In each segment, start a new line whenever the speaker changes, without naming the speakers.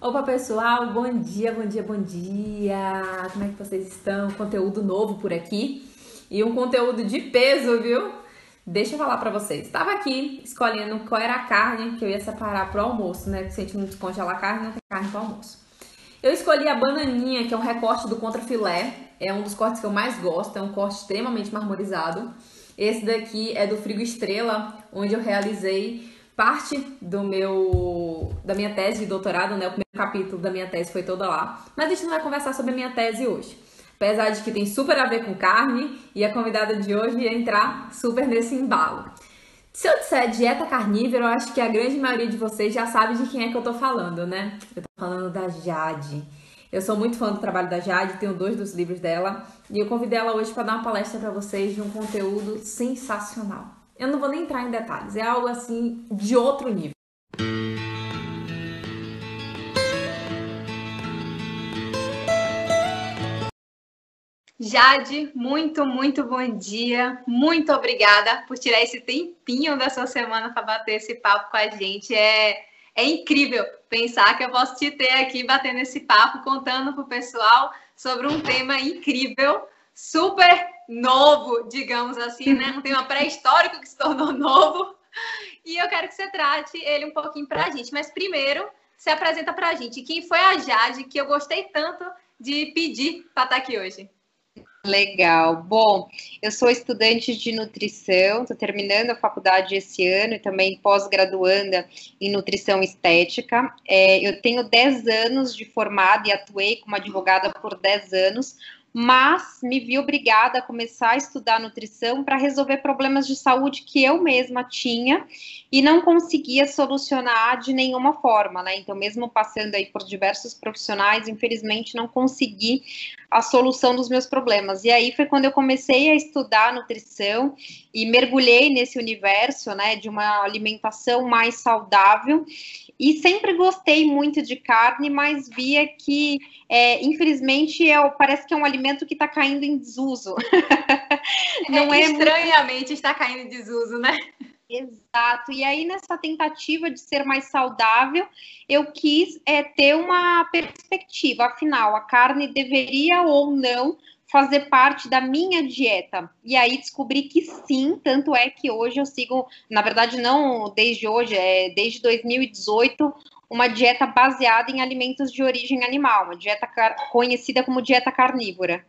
Opa pessoal, bom dia, bom dia, bom dia! Como é que vocês estão? Conteúdo novo por aqui e um conteúdo de peso, viu? Deixa eu falar pra vocês. Estava aqui escolhendo qual era a carne que eu ia separar pro almoço, né? Porque se a gente a carne, não tem carne pro almoço. Eu escolhi a bananinha, que é um recorte do contrafilé. É um dos cortes que eu mais gosto, é um corte extremamente marmorizado. Esse daqui é do Frigo Estrela, onde eu realizei parte do meu da minha tese de doutorado, né? O primeiro capítulo da minha tese foi toda lá. Mas a gente não vai conversar sobre a minha tese hoje. Apesar de que tem super a ver com carne e a convidada de hoje ia entrar super nesse embalo. Se eu disser dieta carnívora, eu acho que a grande maioria de vocês já sabe de quem é que eu tô falando, né? Eu tô falando da Jade. Eu sou muito fã do trabalho da Jade, tenho dois dos livros dela e eu convidei ela hoje para dar uma palestra para vocês de um conteúdo sensacional. Eu não vou nem entrar em detalhes, é algo assim de outro nível. Jade, muito, muito bom dia. Muito obrigada por tirar esse tempinho da sua semana para bater esse papo com a gente. É, é incrível pensar que eu posso te ter aqui batendo esse papo, contando para o pessoal sobre um tema incrível, super novo, digamos assim, né? Um tema pré-histórico que se tornou novo. E eu quero que você trate ele um pouquinho para a gente. Mas primeiro, se apresenta para a gente. Quem foi a Jade que eu gostei tanto de pedir para estar aqui hoje?
Legal. Bom, eu sou estudante de nutrição, estou terminando a faculdade esse ano e também pós-graduanda em nutrição estética. É, eu tenho 10 anos de formada e atuei como advogada por 10 anos, mas me vi obrigada a começar a estudar nutrição para resolver problemas de saúde que eu mesma tinha e não conseguia solucionar de nenhuma forma, né? Então, mesmo passando aí por diversos profissionais, infelizmente não consegui a solução dos meus problemas. E aí foi quando eu comecei a estudar nutrição e mergulhei nesse universo, né, de uma alimentação mais saudável. E sempre gostei muito de carne, mas via que, é, infelizmente, é, parece que é um alimento que está caindo em desuso.
Não é, é estranhamente muito... está caindo em desuso, né?
Exato. E aí, nessa tentativa de ser mais saudável, eu quis é, ter uma perspectiva. Afinal, a carne deveria ou não fazer parte da minha dieta. E aí descobri que sim, tanto é que hoje eu sigo, na verdade, não desde hoje, é desde 2018, uma dieta baseada em alimentos de origem animal, uma dieta conhecida como dieta carnívora.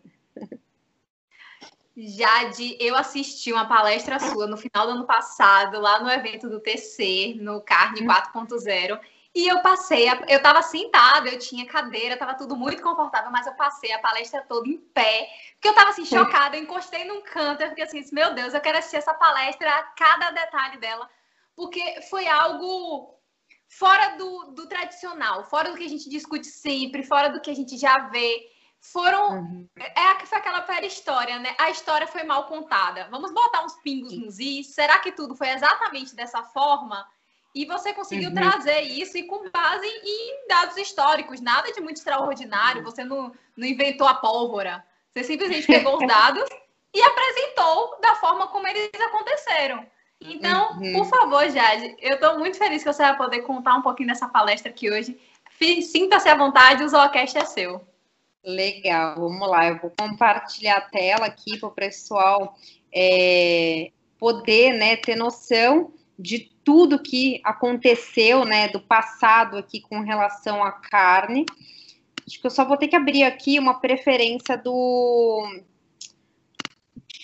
Jade, eu assisti uma palestra sua no final do ano passado, lá no evento do TC, no Carne 4.0. E eu passei, eu estava sentada, eu tinha cadeira, estava tudo muito confortável, mas eu passei a palestra toda em pé, porque eu estava assim, chocada, eu encostei num canto, eu fiquei assim, meu Deus, eu quero assistir essa palestra, a cada detalhe dela, porque foi algo fora do, do tradicional, fora do que a gente discute sempre, fora do que a gente já vê foram. Uhum. É, foi aquela velha história, né? A história foi mal contada. Vamos botar uns pingos nos is. Será que tudo foi exatamente dessa forma? E você conseguiu uhum. trazer isso e com base em dados históricos, nada de muito extraordinário. Você não, não inventou a pólvora. Você simplesmente pegou os dados e apresentou da forma como eles aconteceram. Então, uhum. por favor, Jade, eu estou muito feliz que você vai poder contar um pouquinho dessa palestra aqui hoje. Sinta-se à vontade, o Zoocast é seu.
Legal, vamos lá. Eu vou compartilhar a tela aqui para o pessoal é, poder né, ter noção de tudo que aconteceu né, do passado aqui com relação à carne. Acho que eu só vou ter que abrir aqui uma preferência do.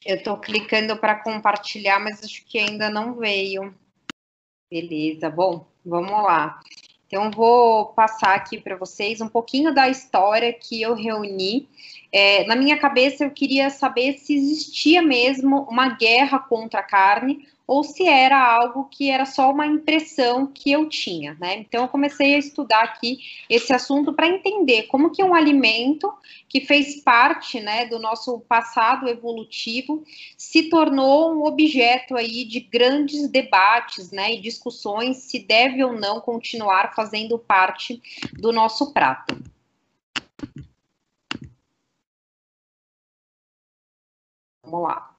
Eu estou clicando para compartilhar, mas acho que ainda não veio. Beleza, bom, vamos lá. Então, vou passar aqui para vocês um pouquinho da história que eu reuni. É, na minha cabeça, eu queria saber se existia mesmo uma guerra contra a carne ou se era algo que era só uma impressão que eu tinha, né? Então eu comecei a estudar aqui esse assunto para entender como que um alimento que fez parte, né, do nosso passado evolutivo se tornou um objeto aí de grandes debates, né, e discussões se deve ou não continuar fazendo parte do nosso prato. Vamos lá.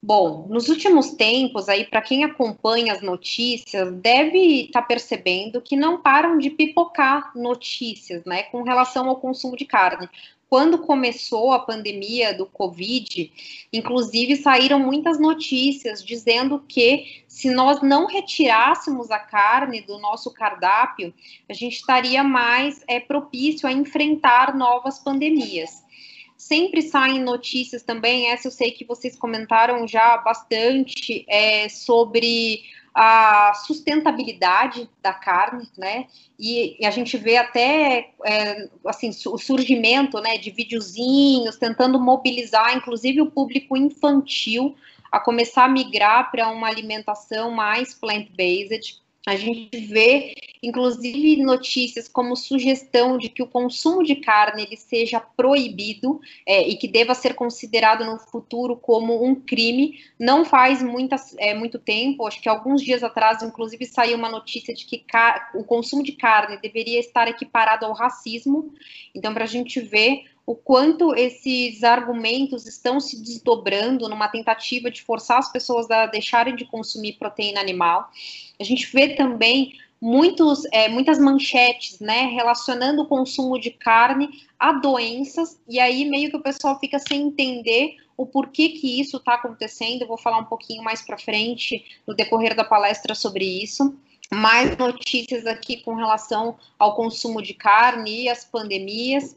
Bom, nos últimos tempos, aí, para quem acompanha as notícias, deve estar tá percebendo que não param de pipocar notícias, né, com relação ao consumo de carne. Quando começou a pandemia do Covid, inclusive saíram muitas notícias dizendo que se nós não retirássemos a carne do nosso cardápio, a gente estaria mais é, propício a enfrentar novas pandemias sempre saem notícias também, essa eu sei que vocês comentaram já bastante, é, sobre a sustentabilidade da carne, né? E, e a gente vê até é, assim o surgimento, né, de videozinhos tentando mobilizar, inclusive o público infantil, a começar a migrar para uma alimentação mais plant-based. A gente vê, inclusive, notícias como sugestão de que o consumo de carne ele seja proibido é, e que deva ser considerado no futuro como um crime. Não faz muitas, é, muito tempo, acho que alguns dias atrás, inclusive, saiu uma notícia de que o consumo de carne deveria estar equiparado ao racismo. Então, para a gente ver o quanto esses argumentos estão se desdobrando numa tentativa de forçar as pessoas a deixarem de consumir proteína animal. A gente vê também muitos, é, muitas manchetes, né, relacionando o consumo de carne a doenças, e aí meio que o pessoal fica sem entender o porquê que isso está acontecendo. Eu vou falar um pouquinho mais para frente no decorrer da palestra sobre isso. Mais notícias aqui com relação ao consumo de carne e as pandemias.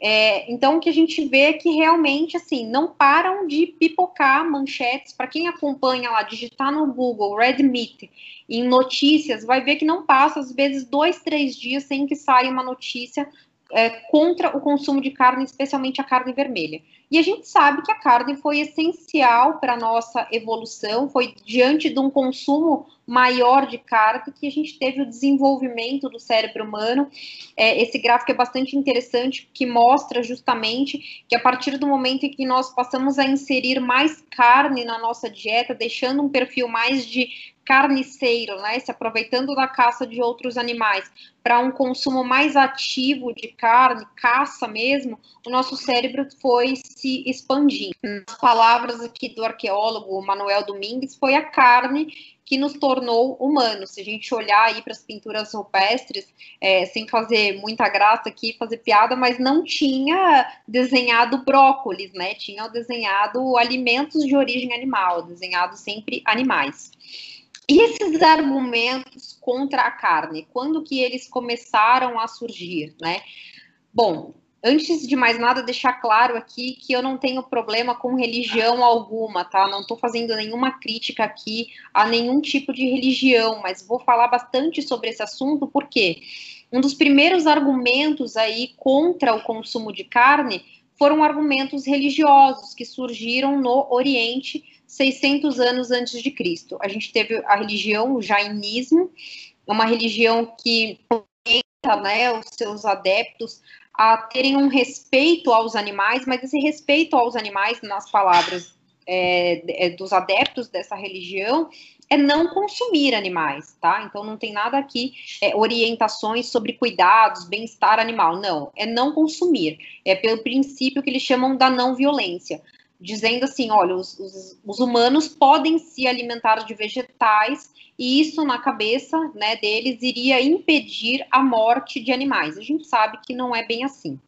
É, então, o que a gente vê é que realmente, assim, não param de pipocar manchetes. Para quem acompanha lá, digitar no Google Red Meat em notícias, vai ver que não passa, às vezes, dois, três dias sem que saia uma notícia é, contra o consumo de carne, especialmente a carne vermelha. E a gente sabe que a carne foi essencial para a nossa evolução, foi diante de um consumo maior de carne que a gente teve o desenvolvimento do cérebro humano. É, esse gráfico é bastante interessante, que mostra justamente que a partir do momento em que nós passamos a inserir mais carne na nossa dieta, deixando um perfil mais de carniceiro, né, se aproveitando da caça de outros animais, para um consumo mais ativo de carne, caça mesmo, o nosso cérebro foi se expandindo. As palavras aqui do arqueólogo Manuel Domingues, foi a carne que nos tornou humanos. Se a gente olhar aí para as pinturas rupestres, é, sem fazer muita graça aqui, fazer piada, mas não tinha desenhado brócolis, né? Tinha desenhado alimentos de origem animal, desenhado sempre animais. E esses argumentos contra a carne, quando que eles começaram a surgir, né? Bom, antes de mais nada, deixar claro aqui que eu não tenho problema com religião alguma, tá? Não estou fazendo nenhuma crítica aqui a nenhum tipo de religião, mas vou falar bastante sobre esse assunto, porque um dos primeiros argumentos aí contra o consumo de carne foram argumentos religiosos que surgiram no Oriente 600 anos antes de Cristo. A gente teve a religião, o jainismo, uma religião que orienta né, os seus adeptos a terem um respeito aos animais, mas esse respeito aos animais, nas palavras é, é, dos adeptos dessa religião, é não consumir animais, tá? Então não tem nada aqui, é, orientações sobre cuidados, bem-estar animal, não, é não consumir, é pelo princípio que eles chamam da não violência dizendo assim, olha, os, os, os, humanos podem se alimentar de vegetais e isso na cabeça né, deles iria impedir a morte de animais. A gente sabe que não é bem assim.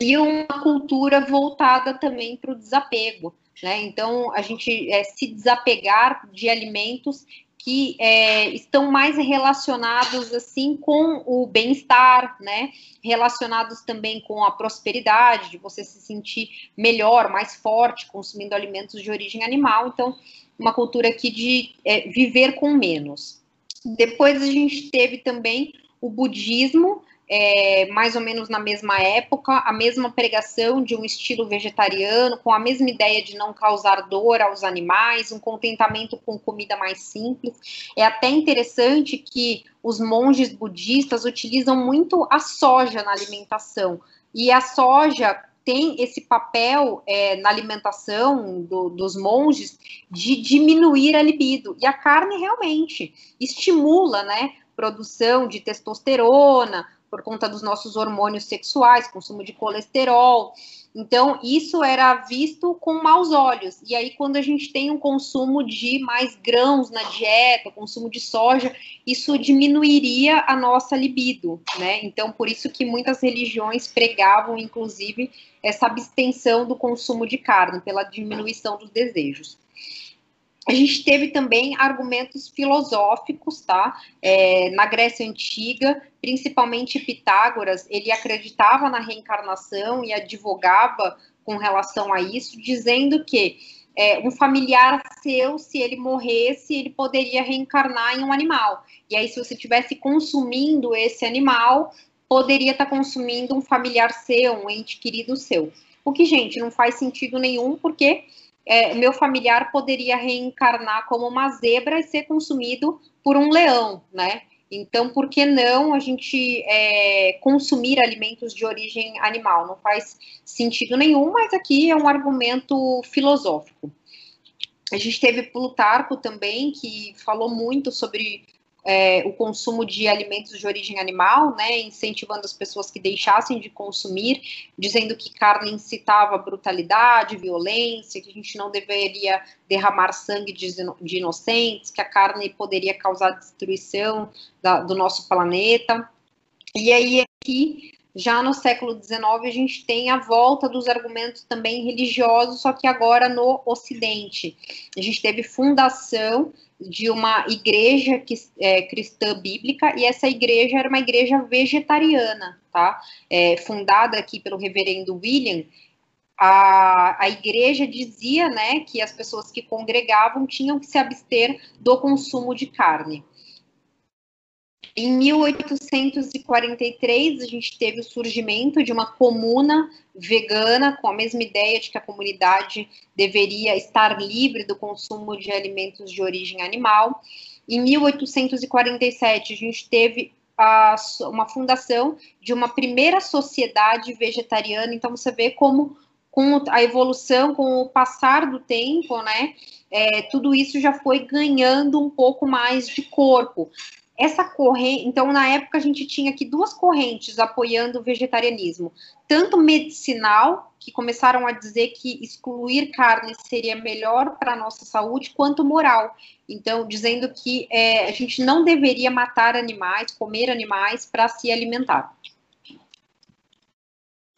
E uma cultura voltada também para o desapego. Né? Então, a gente é, se desapegar de alimentos que é, estão mais relacionados assim com o bem-estar, né? Relacionados também com a prosperidade, de você se sentir melhor, mais forte, consumindo alimentos de origem animal. Então, uma cultura aqui de é, viver com menos. Depois a gente teve também o budismo, é, mais ou menos na mesma época, a mesma pregação de um estilo vegetariano, com a mesma ideia de não causar dor aos animais, um contentamento com comida mais simples. É até interessante que os monges budistas utilizam muito a soja na alimentação. E a soja tem esse papel é, na alimentação do, dos monges de diminuir a libido. E a carne realmente estimula, né? Produção de testosterona, por conta dos nossos hormônios sexuais, consumo de colesterol. Então, isso era visto com maus olhos. E aí, quando a gente tem um consumo de mais grãos na dieta, consumo de soja, isso diminuiria a nossa libido, né? Então, por isso que muitas religiões pregavam, inclusive, essa abstenção do consumo de carne, pela diminuição dos desejos. A gente teve também argumentos filosóficos, tá? É, na Grécia Antiga, principalmente Pitágoras, ele acreditava na reencarnação e advogava com relação a isso, dizendo que é, um familiar seu, se ele morresse, ele poderia reencarnar em um animal. E aí, se você estivesse consumindo esse animal, poderia estar tá consumindo um familiar seu, um ente querido seu. O que, gente, não faz sentido nenhum, porque é, meu familiar poderia reencarnar como uma zebra e ser consumido por um leão, né? Então, por que não a gente é, consumir alimentos de origem animal? Não faz sentido nenhum, mas aqui é um argumento filosófico. A gente teve Plutarco também, que falou muito sobre é, o consumo de alimentos de origem animal, né, incentivando as pessoas que deixassem de consumir, dizendo que carne incitava brutalidade, violência, que a gente não deveria derramar sangue de, inocentes, que a carne poderia causar destruição da, do nosso planeta. E aí aqui já no século XIX, a gente tem a volta dos argumentos também religiosos, só que agora no Ocidente. A gente teve fundação de uma igreja que, é, cristã bíblica, e essa igreja era uma igreja vegetariana, tá? É, fundada aqui pelo reverendo William. A, a igreja dizia, né, que as pessoas que congregavam tinham que se abster do consumo de carne. Em 1843, a gente teve o surgimento de uma comuna vegana, com a mesma ideia de que a comunidade deveria estar livre do consumo de alimentos de origem animal. Em 1847, a gente teve a, uma fundação de uma primeira sociedade vegetariana. Então, você vê como, com a evolução, com o passar do tempo, né? É, tudo isso já foi ganhando um pouco mais de corpo essa corrente, então na época a gente tinha aqui duas correntes apoiando o vegetarianismo, tanto medicinal, que começaram a dizer que excluir carne seria melhor para a nossa saúde, quanto moral, então dizendo que é, a gente não deveria matar animais, comer animais para se alimentar.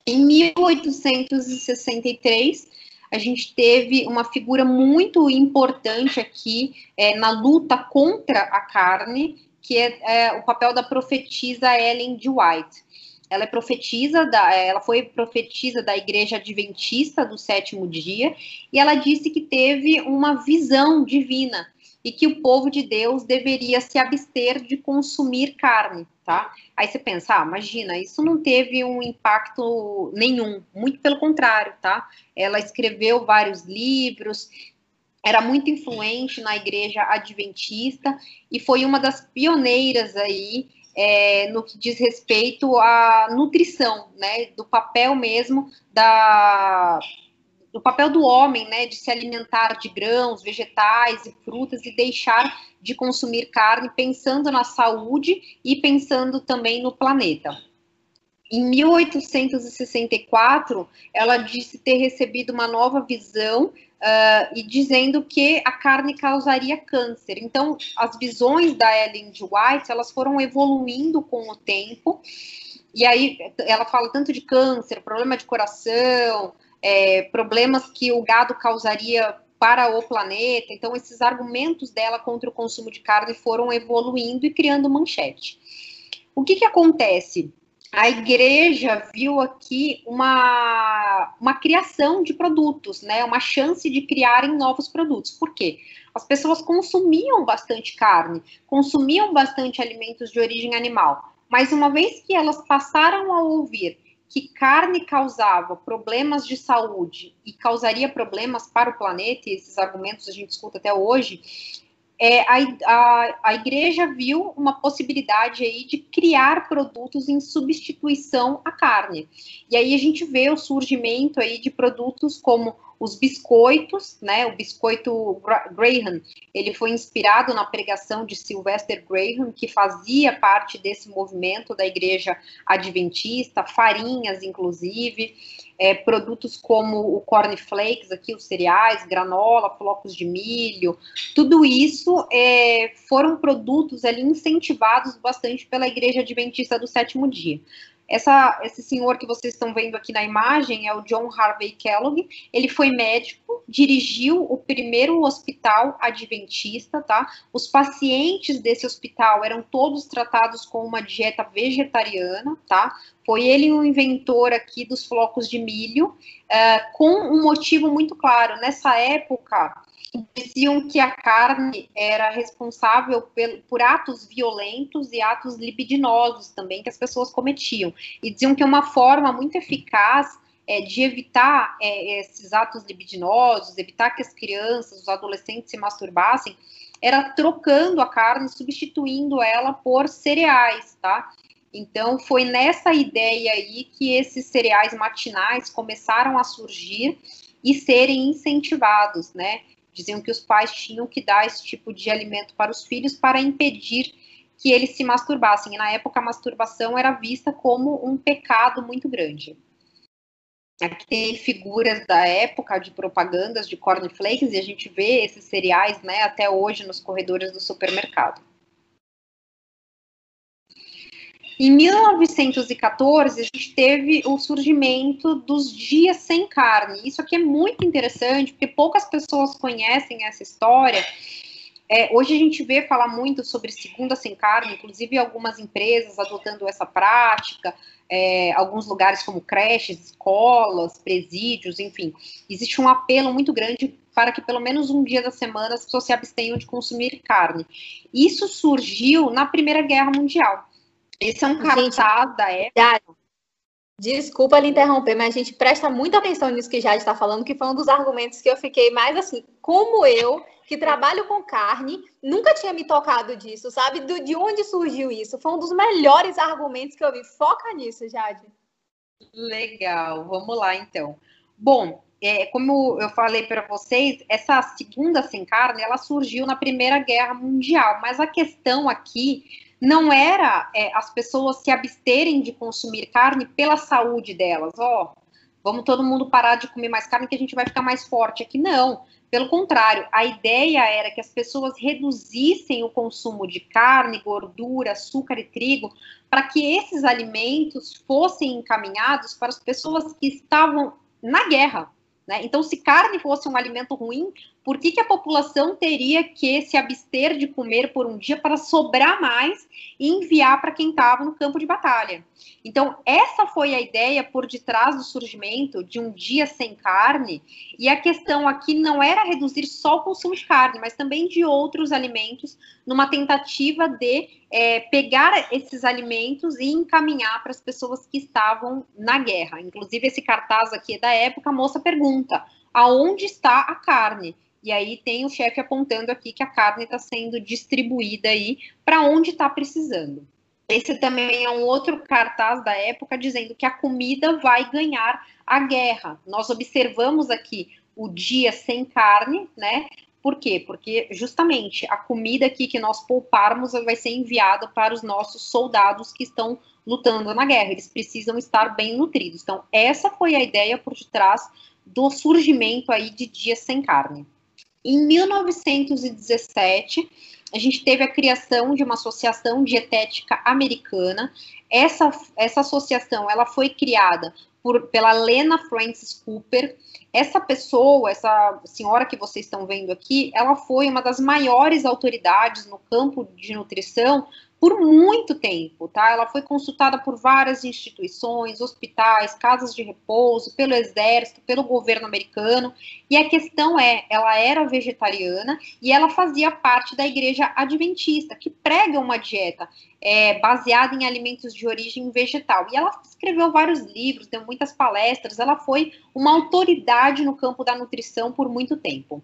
Em 1863, a gente teve uma figura muito importante aqui é, na luta contra a carne, que é, é o papel da profetisa Ellen White. Ela é profetisa da, ela foi profetisa da Igreja Adventista do Sétimo Dia e ela disse que teve uma visão divina e que o povo de Deus deveria se abster de consumir carne, tá? Aí você pensa, ah, imagina, isso não teve um impacto nenhum, muito pelo contrário, tá? Ela escreveu vários livros, era muito influente na igreja adventista e foi uma das pioneiras aí é, no que diz respeito à nutrição, né, do papel mesmo da do papel do homem, né, de se alimentar de grãos, vegetais e frutas e deixar de consumir carne, pensando na saúde e pensando também no planeta. Em 1864, ela disse ter recebido uma nova visão Uh, e dizendo que a carne causaria câncer. Então, as visões da Ellen de White, elas foram evoluindo com o tempo, e aí ela fala tanto de câncer, problema de coração, é, problemas que o gado causaria para o planeta. Então, esses argumentos dela contra o consumo de carne foram evoluindo e criando manchete. O que, que acontece? A igreja viu aqui uma, uma criação de produtos, né? Uma chance de criarem novos produtos. Por quê? As pessoas consumiam bastante carne, consumiam bastante alimentos de origem animal, mas uma vez que elas passaram a ouvir que carne causava problemas de saúde e causaria problemas para o planeta, e esses argumentos a gente escuta até hoje, é, a, a, a igreja viu uma possibilidade aí de criar produtos em substituição à carne. E aí a gente vê o surgimento aí de produtos como os biscoitos, né? O biscoito Graham, ele foi inspirado na pregação de Sylvester Graham, que fazia parte desse movimento da igreja adventista, farinhas, inclusive, é, produtos como o cornflakes, aqui os cereais, granola, flocos de milho, tudo isso é, foram produtos ali incentivados bastante pela igreja adventista do sétimo dia. Essa, esse senhor que vocês estão vendo aqui na imagem é o John Harvey Kellogg. Ele foi médico, dirigiu o primeiro hospital adventista, tá? Os pacientes desse hospital eram todos tratados com uma dieta vegetariana, tá? Foi ele o inventor aqui dos flocos de milho, uh, com um motivo muito claro. Nessa época, diziam que a carne era responsável por, por, atos violentos e atos libidinosos também que as pessoas cometiam. E diziam que uma forma muito eficaz é, de evitar é, esses atos libidinosos, evitar que as crianças, os adolescentes se masturbassem, era trocando a carne, substituindo ela por cereais, tá? Então, foi nessa ideia aí que esses cereais matinais começaram a surgir e serem incentivados, né? Diziam que os pais tinham que dar esse tipo de alimento para os filhos para impedir que eles se masturbassem. E na época a masturbação era vista como um pecado muito grande. Aqui tem figuras da época de propagandas de cornflakes e a gente vê esses cereais né, até hoje nos corredores do supermercado. Em 1914, a gente teve o surgimento dos dias sem carne. Isso aqui é muito interessante, porque poucas pessoas conhecem essa história. É, hoje a gente vê falar muito sobre segunda sem carne, inclusive algumas empresas adotando essa prática, é, alguns lugares como creches, escolas, presídios, enfim. Existe um apelo muito grande para que pelo menos um dia da semana as pessoas se abstenham de consumir carne. Isso surgiu na Primeira Guerra Mundial. Esse é um cartaz da época.
Desculpa lhe interromper, mas a gente presta muita atenção nisso que já está falando, que foi um dos argumentos que eu fiquei mais assim, como eu, que trabalho com carne, nunca tinha me tocado disso, sabe? Do, de onde surgiu isso? Foi um dos melhores argumentos que eu vi. Foca nisso, Jade.
Legal, vamos lá então. Bom, é, como eu falei para vocês, essa segunda sem carne, ela surgiu na Primeira Guerra Mundial, mas a questão aqui não era é, as pessoas se absterem de consumir carne pela saúde delas, ó, oh, vamos todo mundo parar de comer mais carne que a gente vai ficar mais forte aqui, não. Pelo contrário, a ideia era que as pessoas reduzissem o consumo de carne, gordura, açúcar e trigo, para que esses alimentos fossem encaminhados para as pessoas que estavam na guerra. Né? Então, se carne fosse um alimento ruim, por que, que a população teria que se abster de comer por um dia para sobrar mais e enviar para quem estava no campo de batalha? Então, essa foi a ideia por detrás do surgimento de um dia sem carne, e a questão aqui não era reduzir só o consumo de carne, mas também de outros alimentos, numa tentativa de é, pegar esses alimentos e encaminhar para as pessoas que estavam na guerra. Inclusive, esse cartaz aqui é da época, a moça pergunta: aonde está a carne? E aí tem o chefe apontando aqui que a carne está sendo distribuída aí para onde está precisando. Esse também é um outro cartaz da época dizendo que a comida vai ganhar a guerra. Nós observamos aqui o dia sem carne, né? Por quê? Porque justamente a comida aqui que nós pouparmos vai ser enviada para os nossos soldados que estão lutando na guerra. Eles precisam estar bem nutridos. Então, essa foi a ideia por detrás do surgimento aí de dias sem carne. Em 1917, a gente teve a criação de uma associação dietética americana. Essa, essa associação ela foi criada por, pela Lena Francis Cooper. Essa pessoa, essa senhora que vocês estão vendo aqui, ela foi uma das maiores autoridades no campo de nutrição por muito tempo, tá? Ela foi consultada por várias instituições, hospitais, casas de repouso, pelo exército, pelo governo americano. E a questão é, ela era vegetariana e ela fazia parte da igreja adventista, que prega uma dieta é, baseada em alimentos de origem vegetal. E ela escreveu vários livros, deu muitas palestras. Ela foi uma autoridade no campo da nutrição por muito tempo.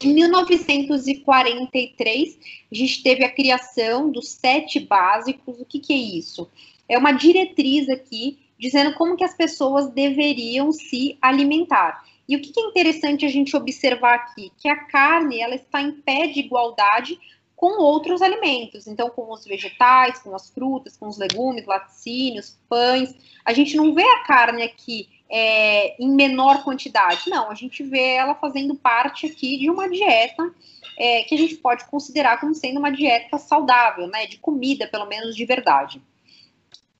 Em 1943, a gente teve a criação dos sete básicos. O que, que é isso? É uma diretriz aqui dizendo como que as pessoas deveriam se alimentar. E o que é interessante a gente observar aqui? Que a carne ela está em pé de igualdade com outros alimentos. Então, com os vegetais, com as frutas, com os legumes, laticínios, pães. A gente não vê a carne aqui é, em menor quantidade. Não, a gente vê ela fazendo parte aqui de uma dieta é, que a gente pode considerar como sendo uma dieta saudável, né? De comida, pelo menos de verdade.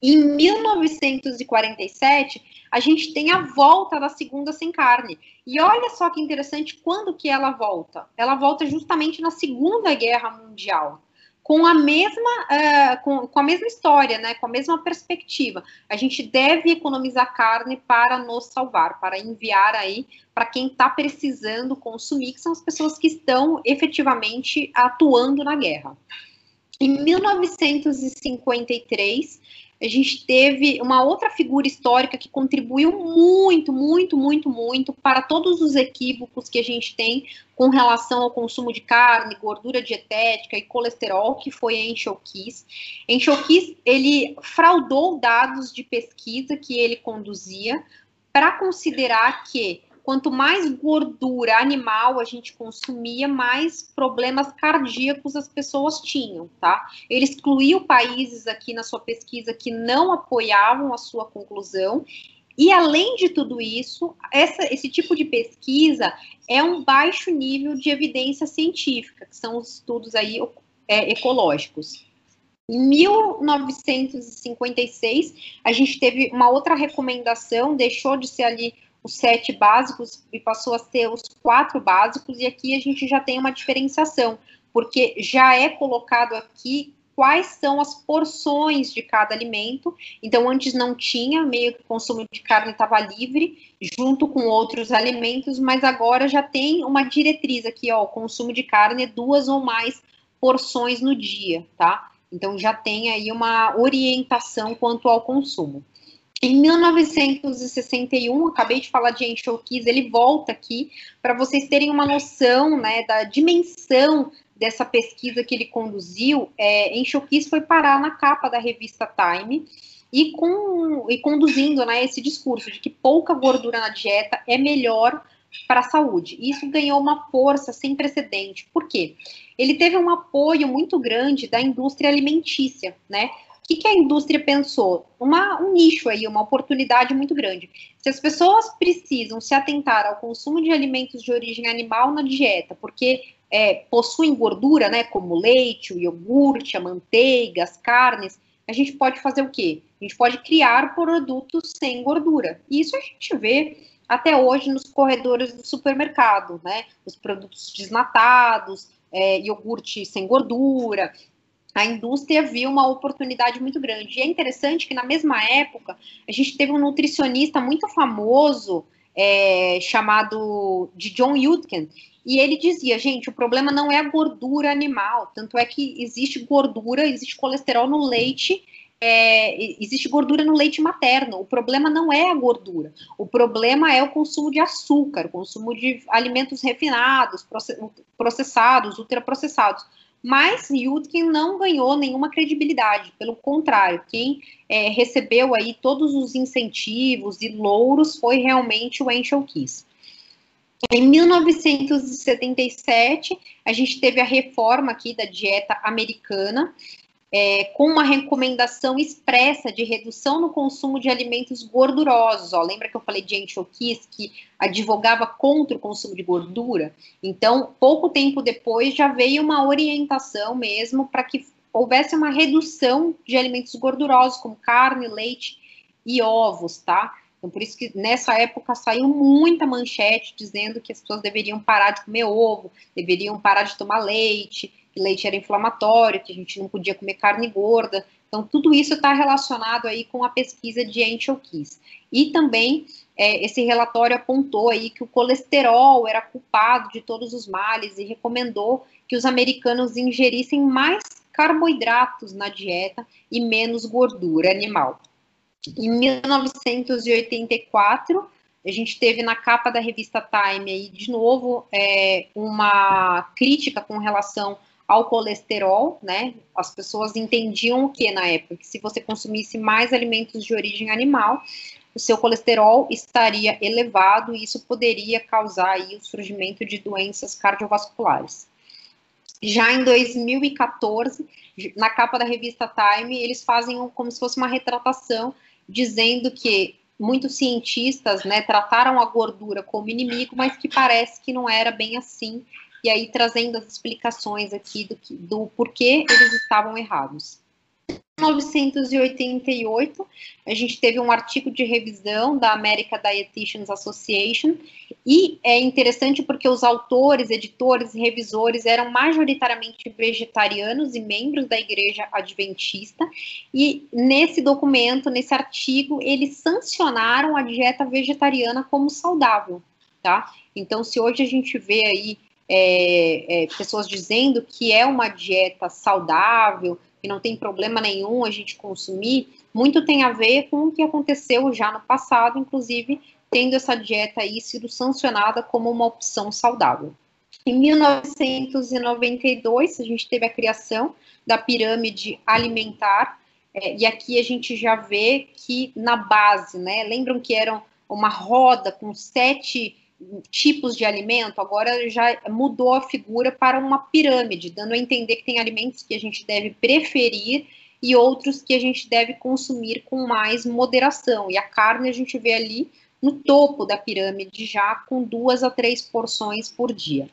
Em 1947, a gente tem a volta da segunda sem carne. E olha só que interessante quando que ela volta. Ela volta justamente na Segunda Guerra Mundial, com a mesma, uh, com, com, a mesma história, né? Com a mesma perspectiva. A gente deve economizar carne para nos salvar, para enviar aí para quem está precisando consumir, que são as pessoas que estão efetivamente atuando na guerra. Em 1953, a gente teve uma outra figura histórica que contribuiu muito, muito, muito, muito para todos os equívocos que a gente tem com relação ao consumo de carne, gordura dietética e colesterol, que foi a Enxoquis. Enxoquis, ele fraudou dados de pesquisa que ele conduzia para considerar que quanto mais gordura animal a gente consumia, mais problemas cardíacos as pessoas tinham, tá? Ele excluiu países aqui na sua pesquisa que não apoiavam a sua conclusão. E além de tudo isso, essa, esse tipo de pesquisa é um baixo nível de evidência científica, que são os estudos aí é, ecológicos. Em 1956, a gente teve uma outra recomendação, deixou de ser ali os sete básicos e passou a ser os quatro básicos, e aqui a gente já tem uma diferenciação, porque já é colocado aqui quais são as porções de cada alimento. Então, antes não tinha, meio que o consumo de carne estava livre, junto com outros alimentos, mas agora já tem uma diretriz aqui, ó, o consumo de carne é duas ou mais porções no dia, tá? Então já tem aí uma orientação quanto ao consumo. Em 1961, acabei de falar de Enshou ele volta aqui para vocês terem uma noção né, da dimensão dessa pesquisa que ele conduziu. É, Enshou foi parar na capa da revista Time e, com, e conduzindo né, esse discurso de que pouca gordura na dieta é melhor para a saúde. Isso ganhou uma força sem precedente. Por quê? Ele teve um apoio muito grande da indústria alimentícia, né? Que, que a indústria pensou? Uma, um nicho aí, uma oportunidade muito grande. Se as pessoas precisam se atentar ao consumo de alimentos de origem animal na dieta, porque é, possuem gordura, né, como leite, o iogurte, a manteiga, as carnes, a gente pode fazer o quê? A gente pode criar produtos sem gordura. E isso a gente vê até hoje nos corredores do supermercado, né? Os produtos desnatados, é, iogurte sem gordura, a indústria viu uma oportunidade muito grande. E é interessante que na mesma época a gente teve um nutricionista muito famoso é, chamado de John Yudkin, e ele dizia, gente, o problema não é a gordura animal, tanto é que existe gordura, existe colesterol no leite, é, existe gordura no leite materno. O problema não é a gordura, o problema é o consumo de açúcar, o consumo de alimentos refinados, processados, ultraprocessados. Mas Yudkin não ganhou nenhuma credibilidade, pelo contrário, quem é, recebeu aí todos os incentivos e louros foi realmente o Angel Kiss. Em 1977, a gente teve a reforma aqui da dieta americana, é, com uma recomendação expressa de redução no consumo de alimentos gordurosos. Ó, lembra que eu falei de Enxoquis, que advogava contra o consumo de gordura? Então, pouco tempo depois, já veio uma orientação mesmo para que houvesse uma redução de alimentos gordurosos, como carne, leite e ovos, tá? Então, por isso que nessa época saiu muita manchete dizendo que as pessoas deveriam parar de comer ovo, deveriam parar de tomar leite, que leite era inflamatório, que a gente não podia comer carne gorda. Então, tudo isso está relacionado aí com a pesquisa de Angel Kiss. E também é, esse relatório apontou aí que o colesterol era culpado de todos os males e recomendou que os americanos ingerissem mais carboidratos na dieta e menos gordura animal. Em 1984, a gente teve na capa da revista Time aí, de novo, é, uma crítica com relação ao colesterol, né? As pessoas entendiam o que na época? Que se você consumisse mais alimentos de origem animal, o seu colesterol estaria elevado e isso poderia causar aí o surgimento de doenças cardiovasculares. Já em 2014, na capa da revista Time, eles fazem como se fosse uma retratação dizendo que muitos cientistas né, trataram a gordura como inimigo, mas que parece que não era bem assim. E aí trazendo as explicações aqui do, do porquê eles estavam errados. 1988, a gente teve um artigo de revisão da American Dietitians Association, e é interessante porque os autores, editores e revisores eram majoritariamente vegetarianos e membros da Igreja Adventista, e nesse documento, nesse artigo, eles sancionaram a dieta vegetariana como saudável, tá? Então, se hoje a gente vê aí é, é, pessoas dizendo que é uma dieta saudável, que não tem problema nenhum a gente consumir, muito tem a ver com o que aconteceu já no passado, inclusive tendo essa dieta aí sido sancionada como uma opção saudável. Em 1992, a gente teve a criação da pirâmide alimentar, é, e aqui a gente já vê que na base, né, lembram que era uma roda com sete tipos de alimento, agora já mudou a figura para uma pirâmide, dando a entender que tem alimentos que a gente deve preferir e outros que a gente deve consumir com mais moderação. E a carne a gente vê ali no topo da pirâmide, já com duas a três porções por dia.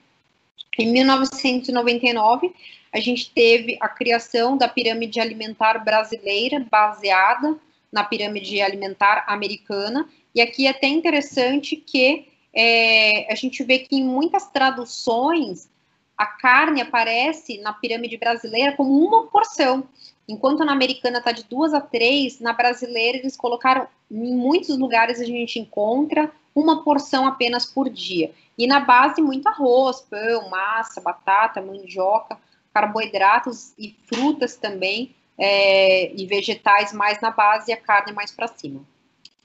Em 1999, a gente teve a criação da pirâmide alimentar brasileira, baseada na pirâmide alimentar americana, e aqui é até interessante que é, a gente vê que em muitas traduções a carne aparece na pirâmide brasileira como uma porção, enquanto na americana está de duas a três, na brasileira eles colocaram, em muitos lugares a gente encontra uma porção apenas por dia. E na base, muito arroz, pão, massa, batata, mandioca, carboidratos e frutas também, é, e vegetais mais na base e a carne mais para cima.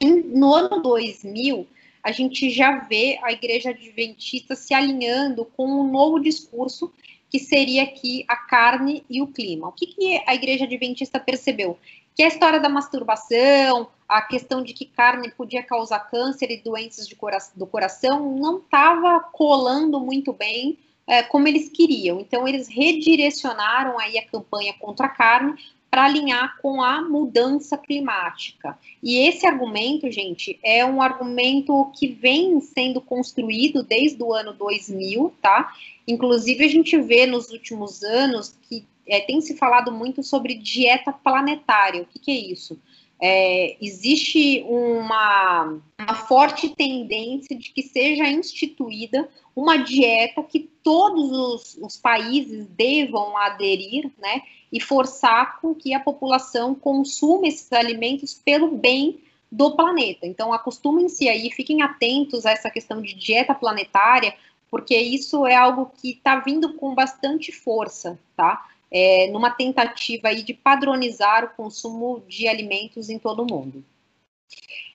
no ano 2000, a gente já vê a igreja adventista se alinhando com um novo discurso que seria aqui a carne e o clima. O que, que a igreja adventista percebeu? Que a história da masturbação, a questão de que carne podia causar câncer e doenças cora do coração não estava colando muito bem é, como eles queriam. Então eles redirecionaram aí a campanha contra a carne para alinhar com a mudança climática. E esse argumento, gente, é um argumento que vem sendo construído desde o ano 2000, tá? Inclusive, a gente vê nos últimos anos que é, tem se falado muito sobre dieta planetária. O que, que é isso? É, existe uma, forte tendência de que seja instituída uma dieta que todos os, os países devam aderir, né? e forçar com que a população consuma esses alimentos pelo bem do planeta. Então, acostumem-se aí, fiquem atentos a essa questão de dieta planetária, porque isso é algo que está vindo com bastante força, tá? É, numa tentativa aí de padronizar o consumo de alimentos em todo o mundo.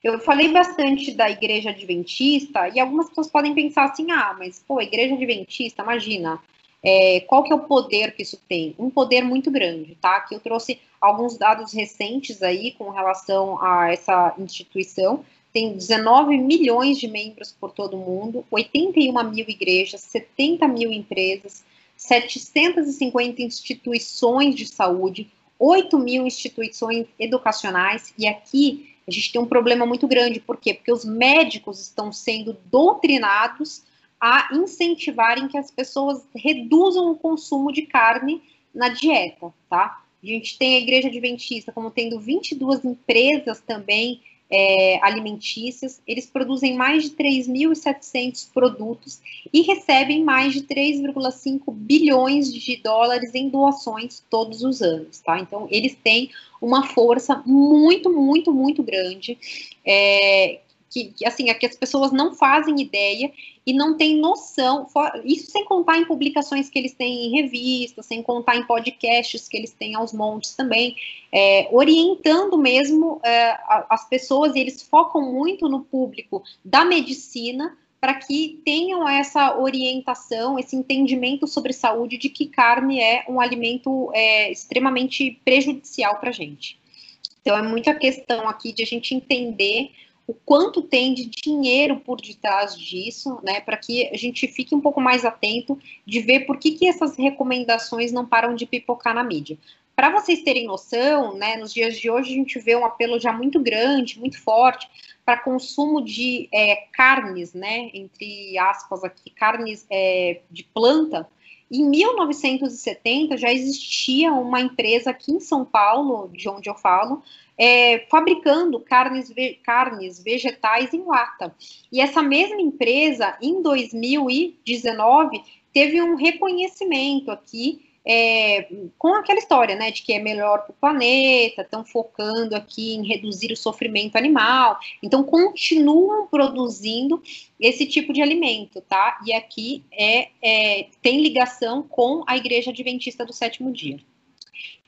Eu falei bastante da igreja adventista e algumas pessoas podem pensar assim, ah, mas pô, igreja adventista, imagina, é, qual que é o poder que isso tem? Um poder muito grande, tá? Que eu trouxe alguns dados recentes aí com relação a essa instituição. Tem 19 milhões de membros por todo o mundo, 81 mil igrejas, 70 mil empresas, 750 instituições de saúde, 8 mil instituições educacionais, e aqui a gente tem um problema muito grande, por quê? Porque os médicos estão sendo doutrinados a incentivarem que as pessoas reduzam o consumo de carne na dieta, tá? A gente tem a Igreja Adventista como tendo 22 empresas também é, alimentícias, eles produzem mais de 3.700 produtos e recebem mais de 3,5 bilhões de dólares em doações todos os anos, tá? Então, eles têm uma força muito, muito, muito grande, é, que, assim, é que as pessoas não fazem ideia e não têm noção, isso sem contar em publicações que eles têm em revistas, sem contar em podcasts que eles têm aos montes também, é, orientando mesmo é, as pessoas, e eles focam muito no público da medicina, para que tenham essa orientação, esse entendimento sobre saúde de que carne é um alimento é, extremamente prejudicial para a gente. Então, é muita questão aqui de a gente entender o quanto tem de dinheiro por detrás disso, né, para que a gente fique um pouco mais atento de ver por que, que essas recomendações não param de pipocar na mídia. Para vocês terem noção, né, nos dias de hoje a gente vê um apelo já muito grande, muito forte, para consumo de é, carnes, né, entre aspas aqui, carnes é, de planta. Em 1970 já existia uma empresa aqui em São Paulo, de onde eu falo, é, fabricando carnes, ve carnes vegetais em lata. E essa mesma empresa, em 2019, teve um reconhecimento aqui é, com aquela história, né, de que é melhor para o planeta, estão focando aqui em reduzir o sofrimento animal, então continuam produzindo esse tipo de alimento, tá? E aqui é, é tem ligação com a Igreja Adventista do Sétimo Dia.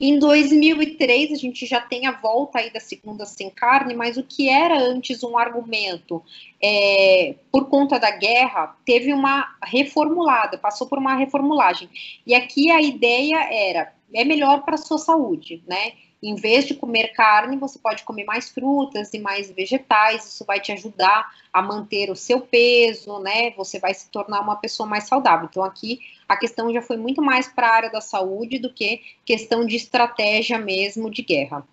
Em 2003, a gente já tem a volta aí da segunda sem carne, mas o que era antes um argumento é, por conta da guerra, teve uma reformulada, passou por uma reformulagem. E aqui a ideia era, é melhor para a sua saúde, né? Em vez de comer carne, você pode comer mais frutas e mais vegetais, isso vai te ajudar a manter o seu peso, né? Você vai se tornar uma pessoa mais saudável. Então, aqui a questão já foi muito mais para a área da saúde do que questão de estratégia mesmo de guerra.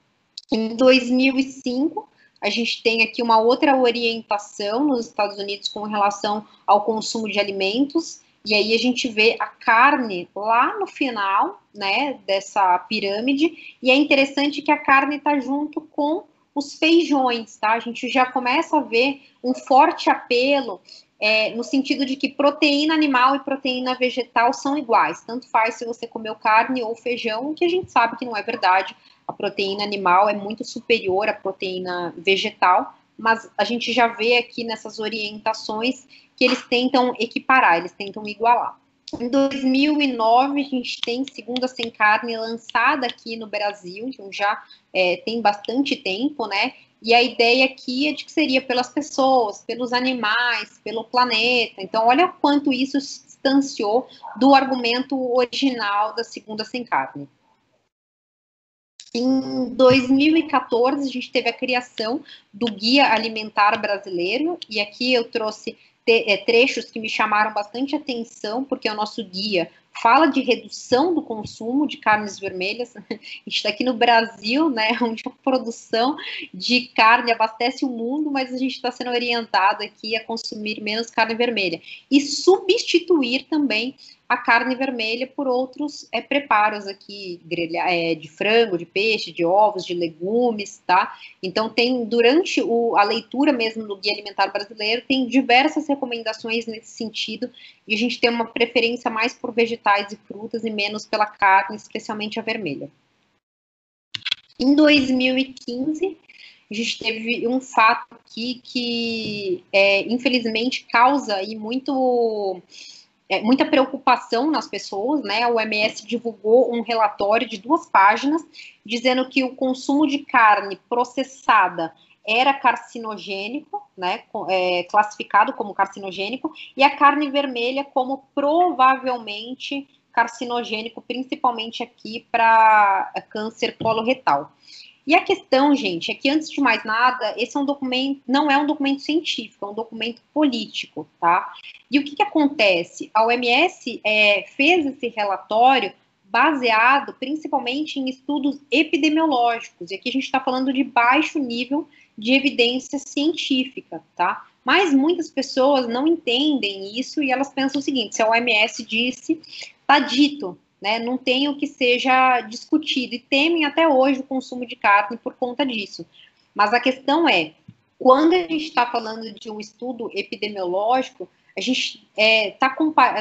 Em 2005, a gente tem aqui uma outra orientação nos Estados Unidos com relação ao consumo de alimentos, e aí a gente vê a carne lá no final, né, dessa pirâmide, e é interessante que a carne está junto com os feijões, tá? A gente já começa a ver um forte apelo é, no sentido de que proteína animal e proteína vegetal são iguais. Tanto faz se você comeu carne ou feijão, que a gente sabe que não é verdade. A proteína animal é muito superior à proteína vegetal, mas a gente já vê aqui nessas orientações que eles tentam equiparar, eles tentam igualar. Em 2009, a gente tem Segunda Sem Carne lançada aqui no Brasil, então já é, tem bastante tempo, né? E a ideia aqui é de que seria pelas pessoas, pelos animais, pelo planeta. Então, olha quanto isso se distanciou do argumento original da Segunda Sem Carne. Em 2014, a gente teve a criação do Guia Alimentar Brasileiro, e aqui eu trouxe é, trechos que me chamaram bastante atenção, porque é o nosso guia fala de redução do consumo de carnes vermelhas. A gente está aqui no Brasil, né, onde a produção de carne abastece o mundo, mas a gente está sendo orientado aqui a consumir menos carne vermelha. E substituir também a carne vermelha por outros é, preparos aqui, grelha, é, de frango, de peixe, de ovos, de legumes, tá? Então tem, durante o, a leitura mesmo do Guia Alimentar Brasileiro, tem diversas recomendações nesse sentido, e a gente tem uma preferência mais por vegetais e frutas e menos pela carne, especialmente a vermelha. Em 2015, a gente teve um fato aqui que, é, infelizmente, causa aí muito é, muita preocupação nas pessoas, né? O OMS divulgou um relatório de duas páginas dizendo que o consumo de carne processada era carcinogênico, né? É, classificado como carcinogênico, e a carne vermelha como provavelmente carcinogênico, principalmente aqui para câncer coloretal. E a questão, gente, é que antes de mais nada, esse é um documento, não é um documento científico, é um documento político, tá? E o que, que acontece? A OMS é, fez esse relatório baseado principalmente em estudos epidemiológicos, e aqui a gente está falando de baixo nível de evidência científica, tá? Mas muitas pessoas não entendem isso e elas pensam o seguinte: se a OMS disse, tá dito, né? Não tem o que seja discutido e temem até hoje o consumo de carne por conta disso. Mas a questão é, quando a gente está falando de um estudo epidemiológico, a gente é,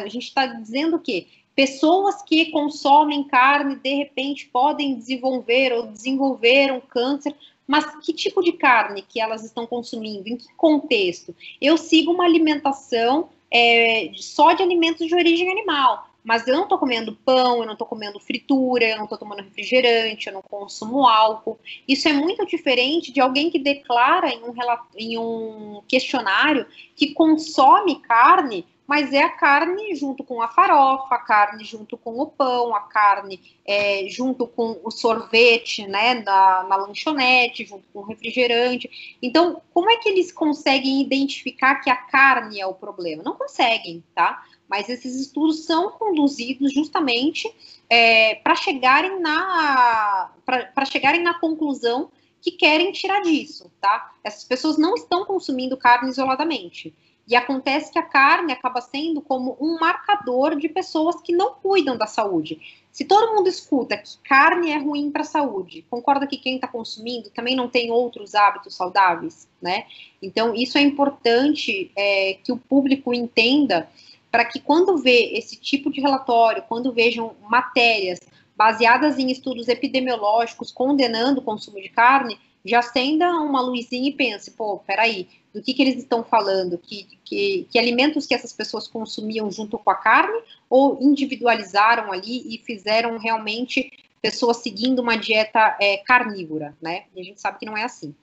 está dizendo que pessoas que consomem carne de repente podem desenvolver ou desenvolver um câncer, mas que tipo de carne que elas estão consumindo? Em que contexto? Eu sigo uma alimentação é, só de alimentos de origem animal mas eu não estou comendo pão, eu não estou comendo fritura, eu não estou tomando refrigerante, eu não consumo álcool. Isso é muito diferente de alguém que declara em um, em um questionário que consome carne mas é a carne junto com a farofa, a carne junto com o pão, a carne é, junto com o sorvete, né, na, na lanchonete, junto com o refrigerante. Então, como é que eles conseguem identificar que a carne é o problema? Não conseguem, tá? Mas esses estudos são conduzidos justamente é, para chegarem na para chegarem na conclusão que querem tirar disso, tá? Essas pessoas não estão consumindo carne isoladamente. E acontece que a carne acaba sendo como um marcador de pessoas que não cuidam da saúde. Se todo mundo escuta que carne é ruim para a saúde, concorda que quem está consumindo também não tem outros hábitos saudáveis, né? Então, isso é importante é, que o público entenda para que quando vê esse tipo de relatório, quando vejam matérias baseadas em estudos epidemiológicos condenando o consumo de carne, já acenda uma luzinha e pense, pô, peraí, do que, que eles estão falando? Que, que, que, alimentos que essas pessoas consumiam junto com a carne ou individualizaram ali e fizeram realmente pessoas seguindo uma dieta é, carnívora, né? E a gente sabe que não é assim.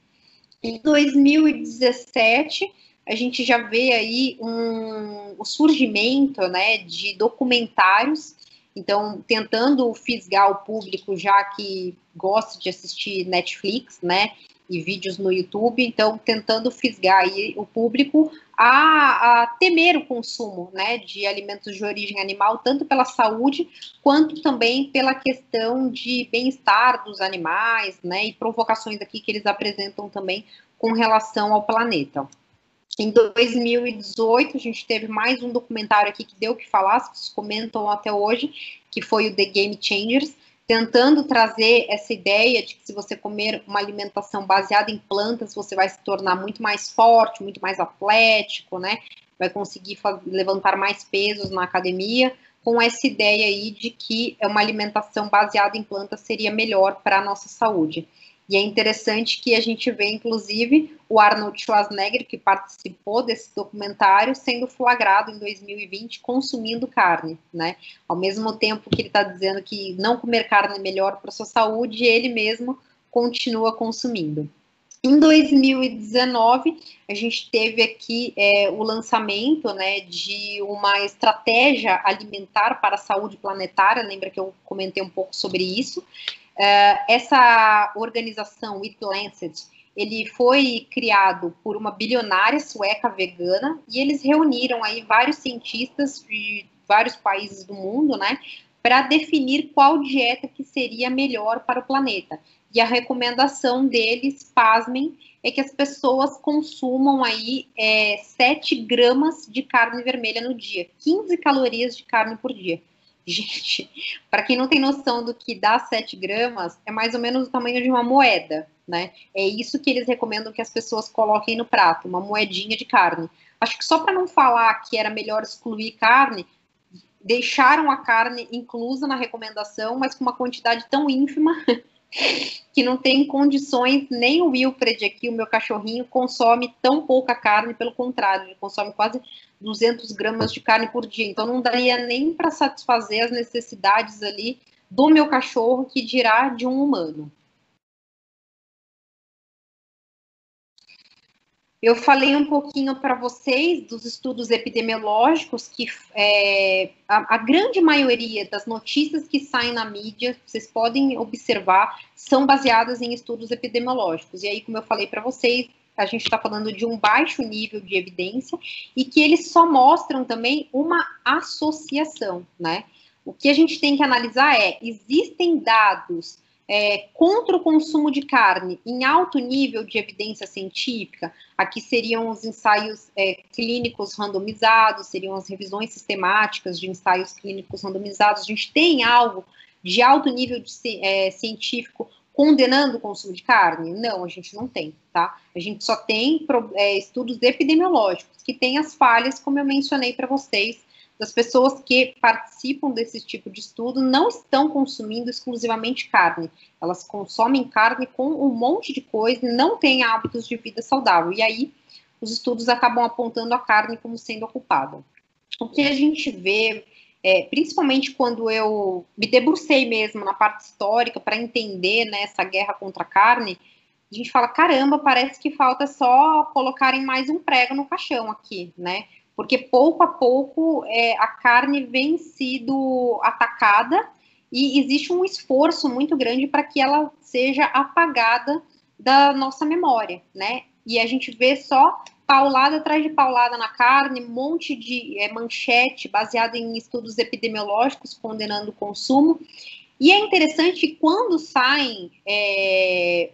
Em 2017, a gente já vê aí um, o surgimento né, de documentários então, tentando fisgar o público já que gosta de assistir Netflix, né? E vídeos no YouTube, então tentando fisgar aí o público a, a, temer o consumo né, de alimentos de origem animal, tanto pela saúde quanto também pela questão de bem-estar dos animais, né? E provocações aqui que eles apresentam também com relação ao planeta. Em 2018, a gente teve mais um documentário aqui que deu o que falar, vocês comentam até hoje, que foi o The Game Changers, tentando trazer essa ideia de que se você comer uma alimentação baseada em plantas, você vai se tornar muito mais forte, muito mais atlético, né? Vai conseguir levantar mais pesos na academia, com essa ideia aí de que uma alimentação baseada em plantas seria melhor para a nossa saúde. E é interessante que a gente vê, inclusive, o Arnold Schwarzenegger, que participou desse documentário, sendo flagrado em 2020 consumindo carne, né? Ao mesmo tempo que ele está dizendo que não comer carne é melhor para sua saúde, ele mesmo continua consumindo. Em 2019, a gente teve aqui é, o lançamento né, de uma estratégia alimentar para a saúde planetária. Lembra que eu comentei um pouco sobre isso? Uh, essa organização, It Lancet, ele foi criado por uma bilionária sueca vegana e eles reuniram aí vários cientistas de vários países do mundo, né, para definir qual dieta que seria melhor para o planeta. E a recomendação deles, pasmem, é que as pessoas consumam aí é, 7 gramas de carne vermelha no dia, 15 calorias de carne por dia. Gente, para quem não tem noção do que dá 7 gramas, é mais ou menos o tamanho de uma moeda, né? É isso que eles recomendam que as pessoas coloquem no prato, uma moedinha de carne. Acho que só para não falar que era melhor excluir carne, deixaram a carne inclusa na recomendação, mas com uma quantidade tão ínfima que não tem condições, nem o Wilfred aqui, o meu cachorrinho, consome tão pouca carne, pelo contrário, ele consome quase 200 gramas de carne por dia, então não daria nem para satisfazer as necessidades ali do meu cachorro, que dirá de um humano. Eu falei um pouquinho para vocês dos estudos epidemiológicos, que é, a, a, grande maioria das notícias que saem na mídia, vocês podem observar, são baseadas em estudos epidemiológicos. E aí, como eu falei para vocês, a gente está falando de um baixo nível de evidência e que eles só mostram também uma associação, né? O que a gente tem que analisar é: existem dados é, contra o consumo de carne em alto nível de evidência científica, aqui seriam os ensaios é, clínicos randomizados, seriam as revisões sistemáticas de ensaios clínicos randomizados. A gente tem algo de alto nível de, é, científico condenando o consumo de carne? Não, a gente não tem, tá? A gente só tem é, estudos epidemiológicos que têm as falhas, como eu mencionei para vocês, das pessoas que participam desse tipo de estudo não estão consumindo exclusivamente carne. Elas consomem carne com um monte de coisa e não têm hábitos de vida saudável. E aí, os estudos acabam apontando a carne como sendo ocupada. O que a gente vê, é, principalmente quando eu me debrucei mesmo na parte histórica para entender né, essa guerra contra a carne, a gente fala, caramba, parece que falta só colocarem mais um prego no caixão aqui, né? Porque pouco a pouco é, a carne vem sido atacada e existe um esforço muito grande para que ela seja apagada da nossa memória, né? E a gente vê só paulada atrás de paulada na carne, um monte de é, manchete baseada em estudos epidemiológicos condenando o consumo. E é interessante que quando saem, é,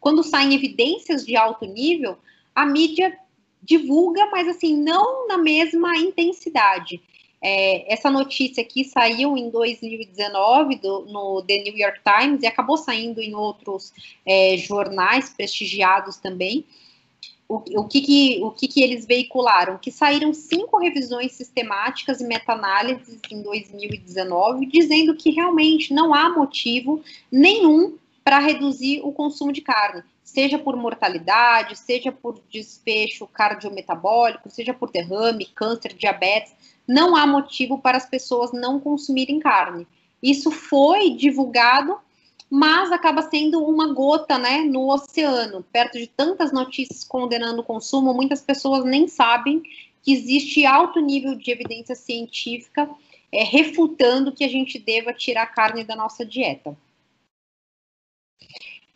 quando saem evidências de alto nível, a mídia divulga, mas assim, não na mesma intensidade. É, essa notícia aqui saiu em 2019 do, no The New York Times e acabou saindo em outros é, jornais prestigiados também. O, o, que, que, o que, que eles veicularam? Que saíram cinco revisões sistemáticas e meta-análises em 2019, dizendo que realmente não há motivo nenhum para reduzir o consumo de carne seja por mortalidade, seja por desfecho cardiometabólico, seja por derrame, câncer, diabetes, não há motivo para as pessoas não consumirem carne. Isso foi divulgado, mas acaba sendo uma gota né, no oceano. Perto de tantas notícias condenando o consumo, muitas pessoas nem sabem que existe alto nível de evidência científica é, refutando que a gente deva tirar carne da nossa dieta.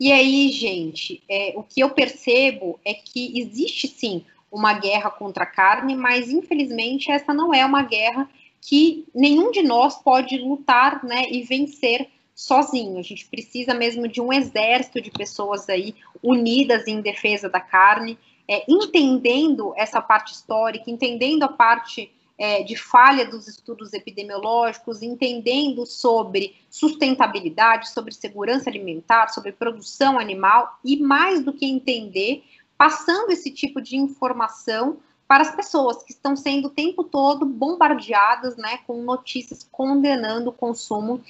E aí, gente, é, o que eu percebo é que existe sim uma guerra contra a carne, mas infelizmente essa não é uma guerra que nenhum de nós pode lutar né, e vencer sozinho. A gente precisa mesmo de um exército de pessoas aí unidas em defesa da carne, é, entendendo essa parte histórica, entendendo a parte é, de falha dos estudos epidemiológicos, entendendo sobre sustentabilidade, sobre segurança alimentar, sobre produção animal e, mais do que entender, passando esse tipo de informação para as pessoas que estão sendo o tempo todo bombardeadas né, com notícias condenando o consumo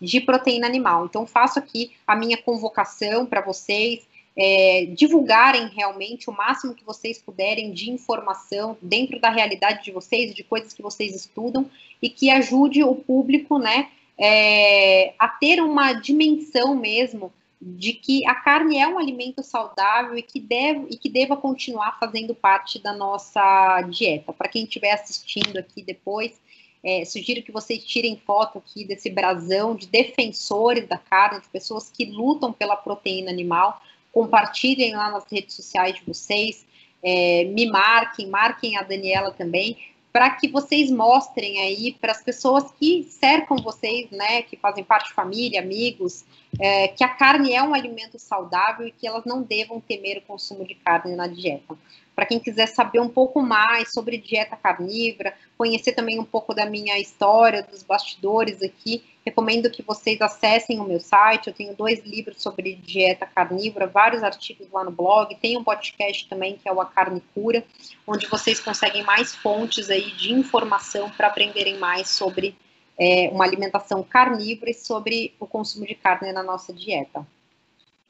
de proteína animal. Então, faço aqui a minha convocação para vocês é, divulgarem realmente o máximo que vocês puderem de informação dentro da realidade de vocês, de coisas que vocês estudam, e que ajude o público, né, é, a ter uma dimensão mesmo de que a carne é um alimento saudável e que deve e que deva continuar fazendo parte da nossa dieta. Para quem estiver assistindo aqui depois, é, sugiro que vocês tirem foto aqui desse brasão de defensores da carne, de pessoas que lutam pela proteína animal, compartilhem lá nas redes sociais de vocês, é, me marquem, marquem a Daniela também, para que vocês mostrem aí para as pessoas que cercam vocês, né, que fazem parte de família, amigos, é, que a carne é um alimento saudável e que elas não devam temer o consumo de carne na dieta. Para quem quiser saber um pouco mais sobre dieta carnívora, conhecer também um pouco da minha história, dos bastidores aqui, recomendo que vocês acessem o meu site. Eu tenho dois livros sobre dieta carnívora, vários artigos lá no blog. Tem um podcast também que é o A Carne Cura, onde vocês conseguem mais fontes aí de informação para aprenderem mais sobre é, uma alimentação carnívora e sobre o consumo de carne na nossa dieta.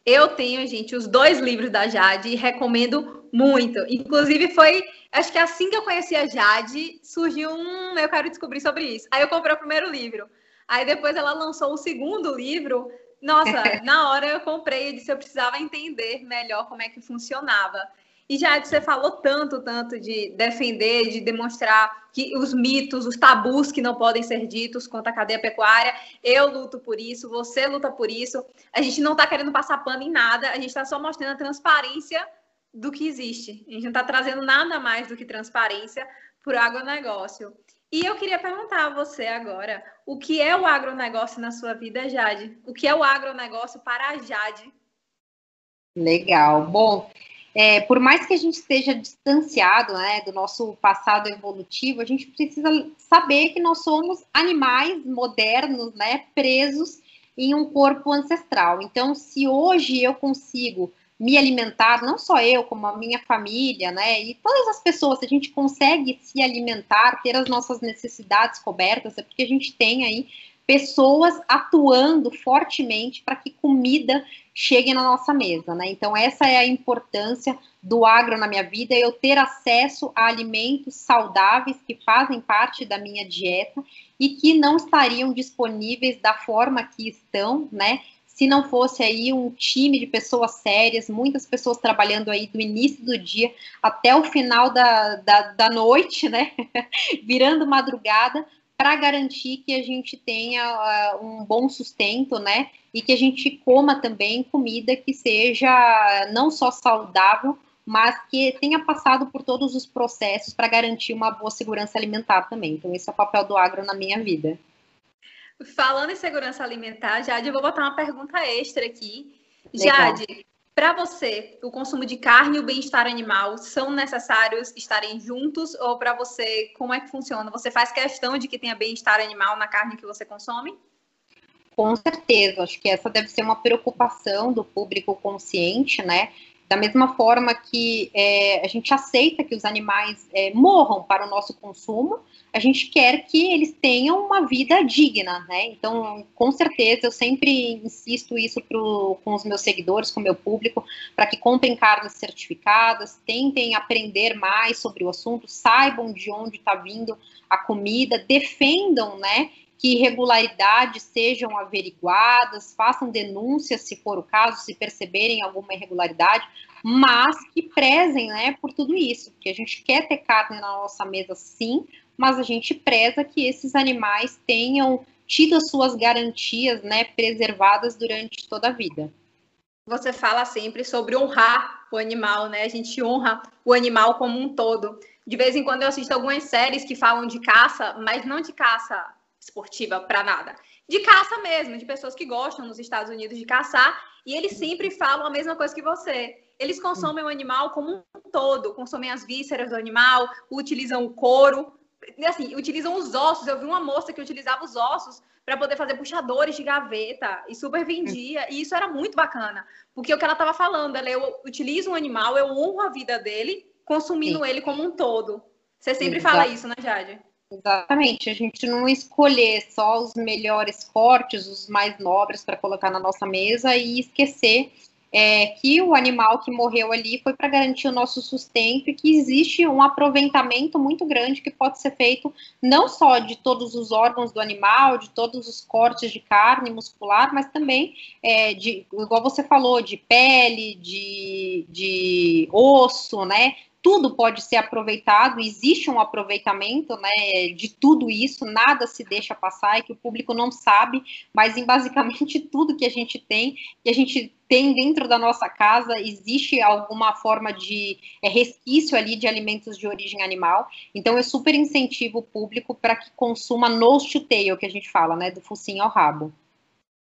Eu tenho, gente, os dois livros da Jade e recomendo muito. Inclusive, foi, acho que assim que eu conheci a Jade, surgiu um. Eu quero descobrir sobre isso. Aí eu comprei o primeiro livro. Aí depois ela lançou o segundo livro. Nossa, na hora eu comprei e disse eu precisava entender melhor como é que funcionava. E já você falou tanto, tanto de defender, de demonstrar que os mitos, os tabus que não podem ser ditos contra a cadeia pecuária. Eu luto por isso, você luta por isso. A gente não está querendo passar pano em nada, a gente está só mostrando a transparência do que existe. A gente não está trazendo nada mais do que transparência para o agronegócio. E eu queria perguntar a você agora, o que é o agronegócio na sua vida, Jade? O que é o agronegócio para a Jade?
Legal. Bom, é, por mais que a gente esteja distanciado né, do nosso passado evolutivo, a gente precisa saber que nós somos animais modernos, né, presos em um corpo ancestral. Então, se hoje eu consigo me alimentar, não só eu, como a minha família, né, e todas as pessoas, a gente consegue se alimentar, ter as nossas necessidades cobertas, é porque a gente tem aí pessoas atuando fortemente para que comida chegue na nossa mesa, né? Então essa é a importância do agro na minha vida, eu ter acesso a alimentos saudáveis que fazem parte da minha dieta e que não estariam disponíveis da forma que estão, né? Se não fosse aí um time de pessoas sérias, muitas pessoas trabalhando aí do início do dia até o final da, da, da noite, né? Virando madrugada, para garantir que a gente tenha uh, um bom sustento, né? E que a gente coma também comida que seja não só saudável, mas que tenha passado por todos os processos para garantir uma boa segurança alimentar também. Então, esse é o papel do agro na minha vida.
Falando em segurança alimentar, Jade, eu vou botar uma pergunta extra aqui. Legal. Jade, para você, o consumo de carne e o bem-estar animal são necessários estarem juntos ou para você, como é que funciona? Você faz questão de que tenha bem-estar animal na carne que você consome?
Com certeza, acho que essa deve ser uma preocupação do público consciente, né? Da mesma forma que é, a gente aceita que os animais é, morram para o nosso consumo, a gente quer que eles tenham uma vida digna, né? Então, com certeza, eu sempre insisto isso pro, com os meus seguidores, com o meu público, para que comprem carnes certificadas, tentem aprender mais sobre o assunto, saibam de onde está vindo a comida, defendam, né? Que irregularidades sejam averiguadas, façam denúncias se for o caso, se perceberem alguma irregularidade, mas que prezem né, por tudo isso, porque a gente quer ter carne na nossa mesa sim, mas a gente preza que esses animais tenham tido as suas garantias né, preservadas durante toda a vida.
Você fala sempre sobre honrar o animal, né? A gente honra o animal como um todo. De vez em quando eu assisto algumas séries que falam de caça, mas não de caça esportiva para nada. De caça mesmo, de pessoas que gostam nos Estados Unidos de caçar, e eles sempre falam a mesma coisa que você. Eles consomem o animal como um todo, consomem as vísceras do animal, utilizam o couro, assim, utilizam os ossos. Eu vi uma moça que utilizava os ossos para poder fazer puxadores de gaveta e super vendia, e isso era muito bacana, porque o que ela estava falando, ela eu utilizo um animal, eu honro a vida dele, consumindo Sim. ele como um todo. Você sempre Exato. fala isso, né, Jade?
Exatamente, a gente não escolher só os melhores cortes, os mais nobres para colocar na nossa mesa e esquecer é, que o animal que morreu ali foi para garantir o nosso sustento e que existe um aproveitamento muito grande que pode ser feito não só de todos os órgãos do animal, de todos os cortes de carne muscular, mas também é, de, igual você falou, de pele, de, de osso, né? Tudo pode ser aproveitado, existe um aproveitamento né, de tudo isso, nada se deixa passar e que o público não sabe, mas em basicamente tudo que a gente tem, que a gente tem dentro da nossa casa, existe alguma forma de é, resquício ali de alimentos de origem animal. Então eu super incentivo o público para que consuma nose to tail, que a gente fala, né, do focinho ao rabo.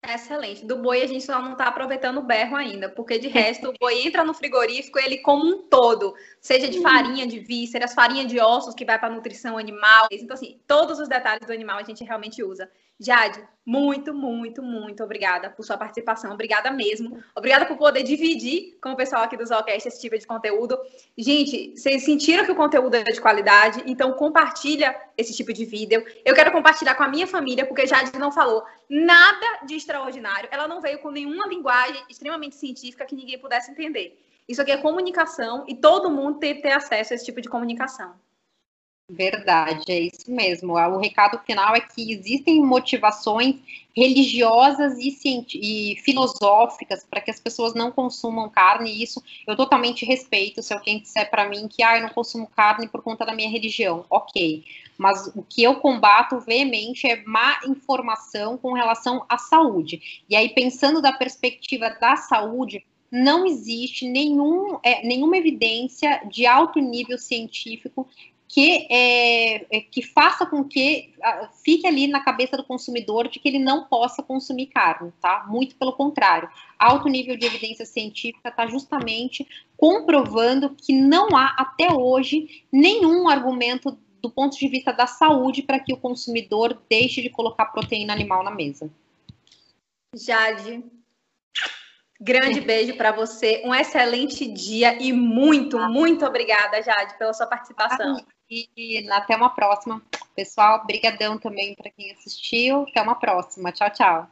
Excelente. Do boi a gente só não está aproveitando o berro ainda, porque de resto o boi entra no frigorífico ele como um todo, seja de farinha de vísceras, farinha de ossos que vai para nutrição animal. Então assim, todos os detalhes do animal a gente realmente usa. Jade, muito, muito, muito obrigada por sua participação. Obrigada mesmo. Obrigada por poder dividir com o pessoal aqui do Zocast esse tipo de conteúdo. Gente, vocês sentiram que o conteúdo é de qualidade, então compartilha esse tipo de vídeo. Eu quero compartilhar com a minha família, porque Jade não falou nada de extraordinário. Ela não veio com nenhuma linguagem extremamente científica que ninguém pudesse entender. Isso aqui é comunicação e todo mundo tem que ter acesso a esse tipo de comunicação.
Verdade, é isso mesmo. O recado final é que existem motivações religiosas e, e filosóficas para que as pessoas não consumam carne, e isso eu totalmente respeito. Se alguém disser para mim que ah, eu não consumo carne por conta da minha religião, ok. Mas o que eu combato veemente é má informação com relação à saúde. E aí, pensando da perspectiva da saúde, não existe nenhum, é, nenhuma evidência de alto nível científico que, é, é, que faça com que fique ali na cabeça do consumidor de que ele não possa consumir carne, tá? Muito pelo contrário. Alto nível de evidência científica está justamente comprovando que não há até hoje nenhum argumento do ponto de vista da saúde para que o consumidor deixe de colocar proteína animal na mesa.
Jade, grande beijo para você, um excelente dia e muito, muito obrigada, Jade, pela sua participação.
E até uma próxima. Pessoal, brigadão também para quem assistiu. Até uma próxima. Tchau, tchau.